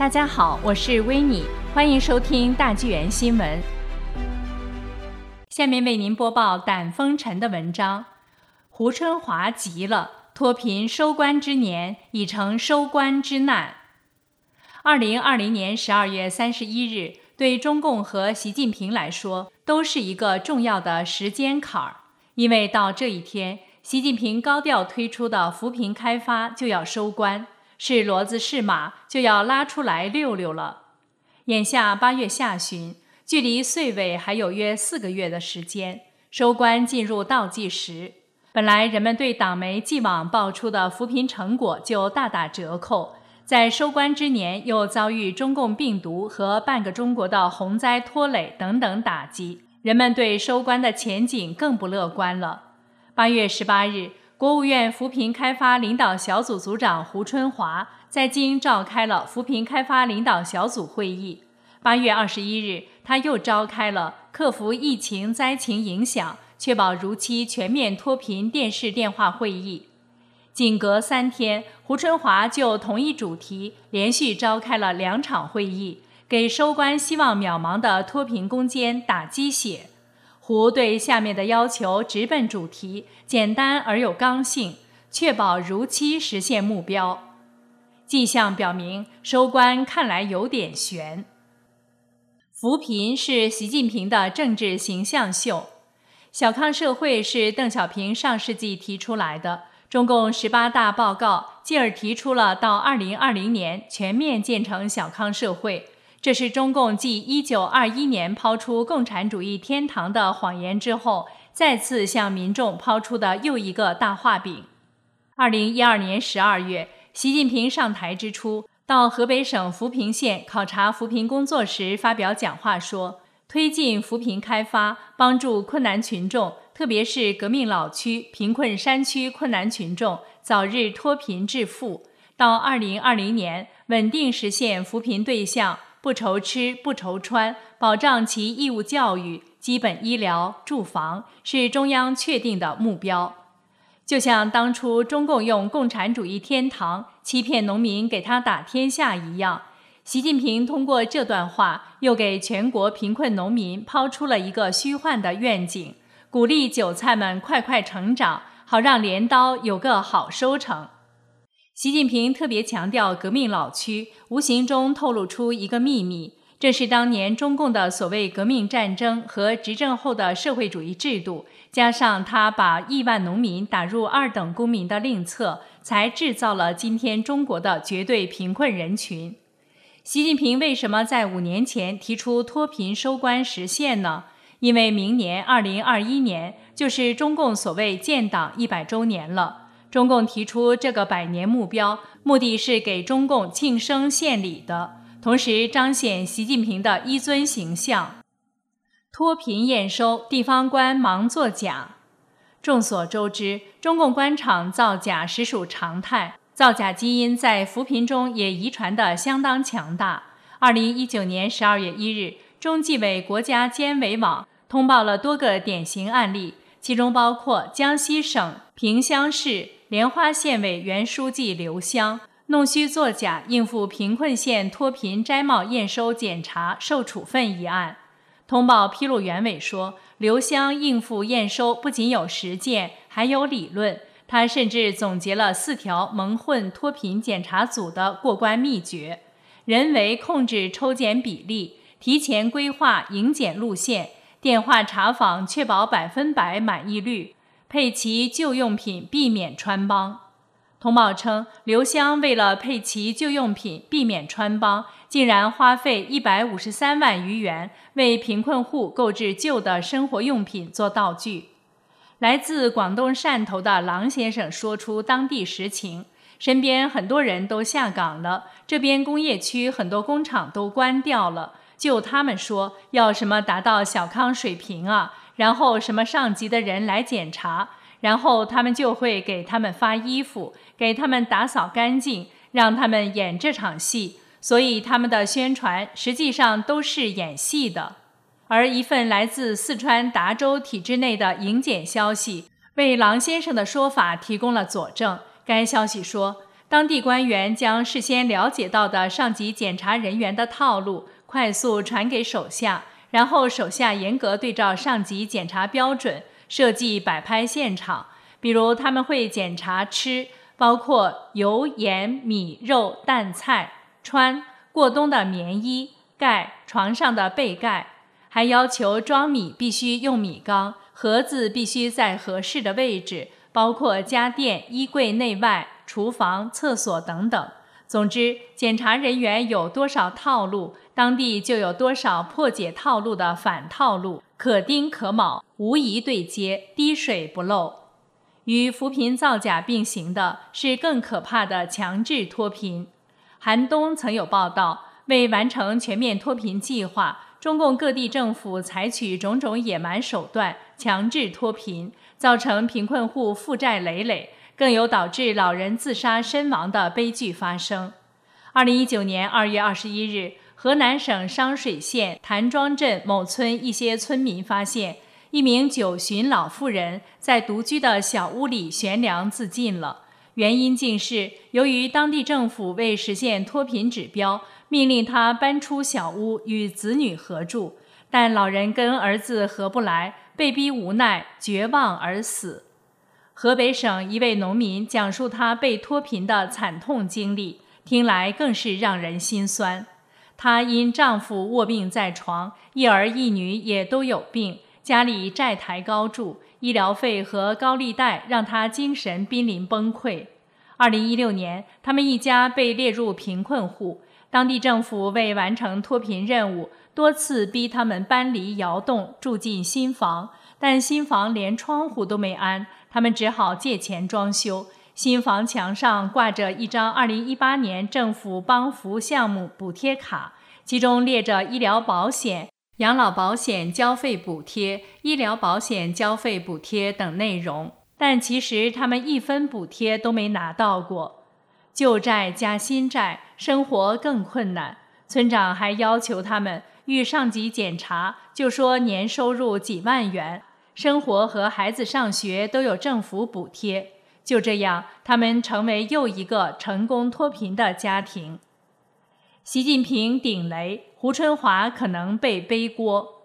大家好，我是维尼，欢迎收听大纪元新闻。下面为您播报胆风尘的文章：胡春华急了，脱贫收官之年已成收官之难。二零二零年十二月三十一日，对中共和习近平来说，都是一个重要的时间坎儿，因为到这一天，习近平高调推出的扶贫开发就要收官。是骡子是马就要拉出来溜溜了。眼下八月下旬，距离岁尾还有约四个月的时间，收官进入倒计时。本来人们对党媒既往爆出的扶贫成果就大打折扣，在收官之年又遭遇中共病毒和半个中国的洪灾拖累等等打击，人们对收官的前景更不乐观了。八月十八日。国务院扶贫开发领导小组组长胡春华在京召开了扶贫开发领导小组会议。八月二十一日，他又召开了克服疫情灾情影响、确保如期全面脱贫电视电话会议。仅隔三天，胡春华就同一主题连续召开了两场会议，给收官希望渺茫的脱贫攻坚打鸡血。胡对下面的要求直奔主题，简单而有刚性，确保如期实现目标。迹象表明，收官看来有点悬。扶贫是习近平的政治形象秀，小康社会是邓小平上世纪提出来的，中共十八大报告进而提出了到二零二零年全面建成小康社会。这是中共继一九二一年抛出“共产主义天堂”的谎言之后，再次向民众抛出的又一个大画饼。二零一二年十二月，习近平上台之初，到河北省扶贫县考察扶贫工作时，发表讲话说：“推进扶贫开发，帮助困难群众，特别是革命老区、贫困山区困难群众早日脱贫致富，到二零二零年稳定实现扶贫对象。”不愁吃不愁穿，保障其义务教育、基本医疗、住房，是中央确定的目标。就像当初中共用共产主义天堂欺骗农民，给他打天下一样，习近平通过这段话，又给全国贫困农民抛出了一个虚幻的愿景，鼓励韭菜们快快成长，好让镰刀有个好收成。习近平特别强调革命老区，无形中透露出一个秘密：这是当年中共的所谓革命战争和执政后的社会主义制度，加上他把亿万农民打入二等公民的另策，才制造了今天中国的绝对贫困人群。习近平为什么在五年前提出脱贫收官实现呢？因为明年二零二一年就是中共所谓建党一百周年了。中共提出这个百年目标，目的是给中共庆生献礼的，同时彰显习近平的一尊形象。脱贫验收，地方官忙作假。众所周知，中共官场造假实属常态，造假基因在扶贫中也遗传得相当强大。二零一九年十二月一日，中纪委国家监委网通报了多个典型案例，其中包括江西省萍乡市。莲花县委原书记刘湘弄虚作假应付贫困县脱贫摘帽验收检查受处分一案，通报披露原委说，刘湘应付验收不仅有实践，还有理论。他甚至总结了四条蒙混脱贫检查组的过关秘诀：人为控制抽检比例，提前规划迎检路线，电话查访确保百分百满意率。配齐旧用品，避免穿帮。通报称，刘湘为了配齐旧用品，避免穿帮，竟然花费一百五十三万余元为贫困户购置旧的生活用品做道具。来自广东汕头的郎先生说出当地实情：身边很多人都下岗了，这边工业区很多工厂都关掉了。就他们说，要什么达到小康水平啊？然后什么上级的人来检查，然后他们就会给他们发衣服，给他们打扫干净，让他们演这场戏。所以他们的宣传实际上都是演戏的。而一份来自四川达州体制内的迎检消息，为郎先生的说法提供了佐证。该消息说，当地官员将事先了解到的上级检查人员的套路快速传给手下，然后手下严格对照上级检查标准设计摆拍现场。比如，他们会检查吃，包括油、盐、米、肉、蛋、菜；穿过冬的棉衣；盖床上的被盖；还要求装米必须用米缸，盒子必须在合适的位置，包括家电、衣柜内外。厨房、厕所等等。总之，检查人员有多少套路，当地就有多少破解套路的反套路，可丁可卯，无疑对接，滴水不漏。与扶贫造假并行的是更可怕的强制脱贫。韩东曾有报道，为完成全面脱贫计划，中共各地政府采取种种野蛮手段，强制脱贫，造成贫困户负债累累。更有导致老人自杀身亡的悲剧发生。二零一九年二月二十一日，河南省商水县谭庄镇某村一些村民发现，一名九旬老妇人在独居的小屋里悬梁自尽了。原因竟是由于当地政府为实现脱贫指标，命令他搬出小屋与子女合住，但老人跟儿子合不来，被逼无奈，绝望而死。河北省一位农民讲述他被脱贫的惨痛经历，听来更是让人心酸。她因丈夫卧病在床，一儿一女也都有病，家里债台高筑，医疗费和高利贷让她精神濒临崩溃。二零一六年，他们一家被列入贫困户，当地政府为完成脱贫任务，多次逼他们搬离窑洞，住进新房，但新房连窗户都没安。他们只好借钱装修新房，墙上挂着一张2018年政府帮扶项目补贴卡，其中列着医疗保险、养老保险交费补贴、医疗保险交费补贴等内容。但其实他们一分补贴都没拿到过，旧债加新债，生活更困难。村长还要求他们遇上级检查，就说年收入几万元。生活和孩子上学都有政府补贴，就这样，他们成为又一个成功脱贫的家庭。习近平顶雷，胡春华可能被背锅。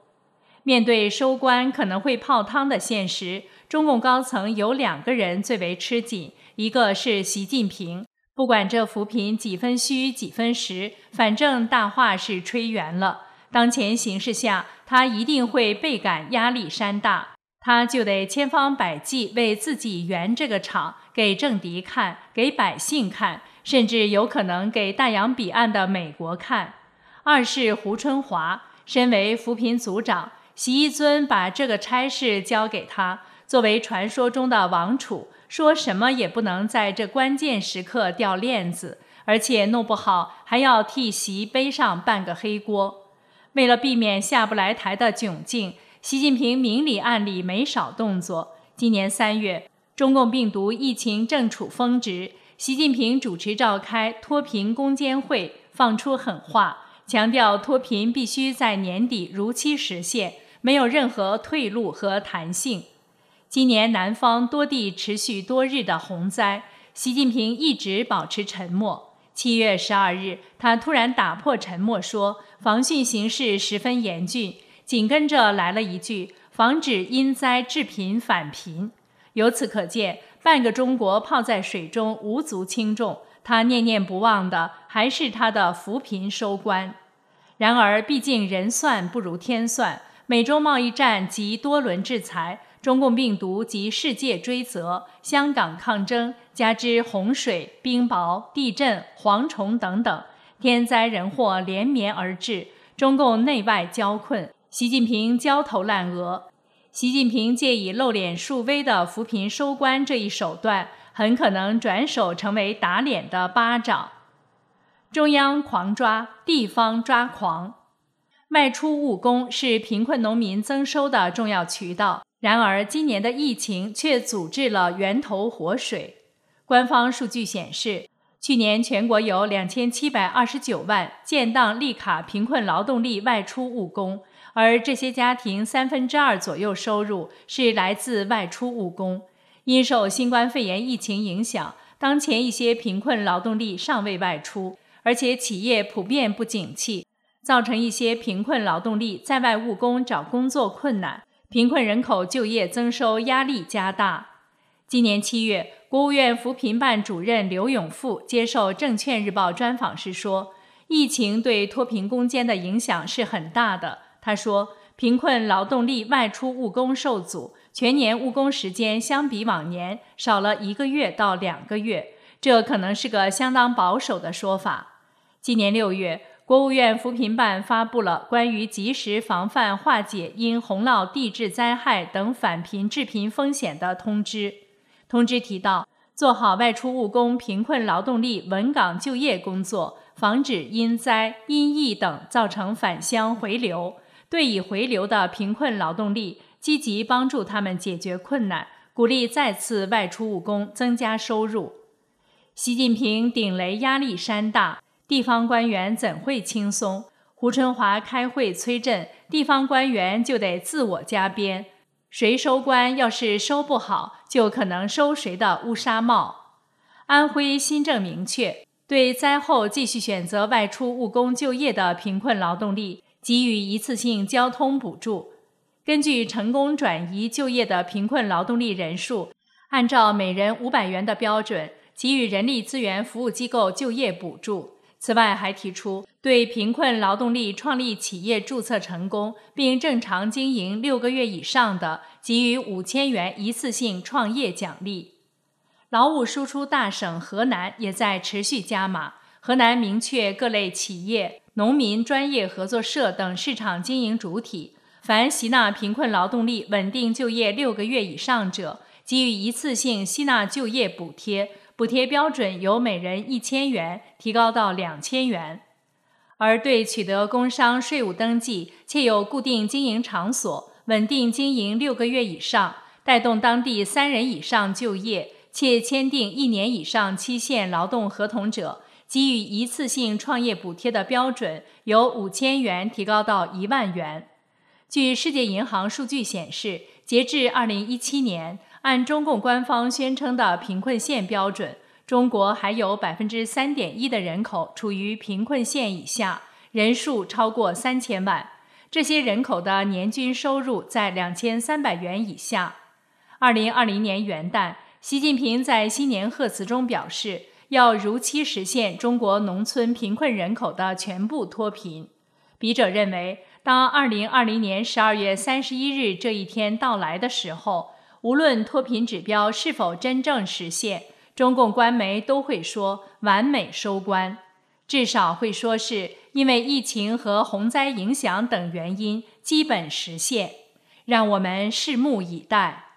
面对收官可能会泡汤的现实，中共高层有两个人最为吃紧，一个是习近平。不管这扶贫几分虚几分实，反正大话是吹圆了。当前形势下，他一定会倍感压力山大。他就得千方百计为自己圆这个场，给政敌看，给百姓看，甚至有可能给大洋彼岸的美国看。二是胡春华，身为扶贫组长，习一尊把这个差事交给他，作为传说中的王储，说什么也不能在这关键时刻掉链子，而且弄不好还要替习背上半个黑锅。为了避免下不来台的窘境。习近平明里暗里没少动作。今年三月，中共病毒疫情正处峰值，习近平主持召开脱贫攻坚会，放出狠话，强调脱贫必须在年底如期实现，没有任何退路和弹性。今年南方多地持续多日的洪灾，习近平一直保持沉默。七月十二日，他突然打破沉默，说防汛形势十分严峻。紧跟着来了一句：“防止因灾致贫返贫。”由此可见，半个中国泡在水中无足轻重。他念念不忘的还是他的扶贫收官。然而，毕竟人算不如天算，美洲贸易战及多轮制裁，中共病毒及世界追责，香港抗争，加之洪水、冰雹、地震、蝗虫等等天灾人祸连绵而至，中共内外交困。习近平焦头烂额，习近平借以露脸树威的扶贫收官这一手段，很可能转手成为打脸的巴掌。中央狂抓，地方抓狂。外出务工是贫困农民增收的重要渠道，然而今年的疫情却阻滞了源头活水。官方数据显示，去年全国有两千七百二十九万建档立卡贫困劳动力外出务工。而这些家庭三分之二左右收入是来自外出务工。因受新冠肺炎疫情影响，当前一些贫困劳动力尚未外出，而且企业普遍不景气，造成一些贫困劳动力在外务工找工作困难，贫困人口就业增收压力加大。今年七月，国务院扶贫办主任刘永富接受《证券日报》专访时说：“疫情对脱贫攻坚的影响是很大的。”他说：“贫困劳动力外出务工受阻。”全年务工时间相比往年少了一个月到两个月，这可能是个相当保守的说法。今年六月，国务院扶贫办发布了关于及时防范化解因洪涝、地质灾害等返贫致贫风险的通知。通知提到，做好外出务工贫困劳动力稳岗就业工作，防止因灾、因疫等造成返乡回流。对已回流的贫困劳动力。积极帮助他们解决困难，鼓励再次外出务工，增加收入。习近平顶雷压力山大，地方官员怎会轻松？胡春华开会催阵，地方官员就得自我加鞭。谁收官，要是收不好，就可能收谁的乌纱帽。安徽新政明确，对灾后继续选择外出务工就业的贫困劳动力给予一次性交通补助。根据成功转移就业的贫困劳动力人数，按照每人五百元的标准给予人力资源服务机构就业补助。此外，还提出对贫困劳动力创立企业注册成功并正常经营六个月以上的，给予五千元一次性创业奖励。劳务输出大省河南也在持续加码。河南明确各类企业、农民专业合作社等市场经营主体。凡吸纳贫困劳动力稳定就业六个月以上者，给予一次性吸纳就业补贴，补贴标准由每人一千元提高到两千元。而对取得工商税务登记且有固定经营场所、稳定经营六个月以上，带动当地三人以上就业且签订一年以上期限劳动合同者，给予一次性创业补贴的标准由五千元提高到一万元。据世界银行数据显示，截至二零一七年，按中共官方宣称的贫困线标准，中国还有百分之三点一的人口处于贫困线以下，人数超过三千万。这些人口的年均收入在两千三百元以下。二零二零年元旦，习近平在新年贺词中表示，要如期实现中国农村贫困人口的全部脱贫。笔者认为。当二零二零年十二月三十一日这一天到来的时候，无论脱贫指标是否真正实现，中共官媒都会说完美收官，至少会说是因为疫情和洪灾影响等原因基本实现。让我们拭目以待。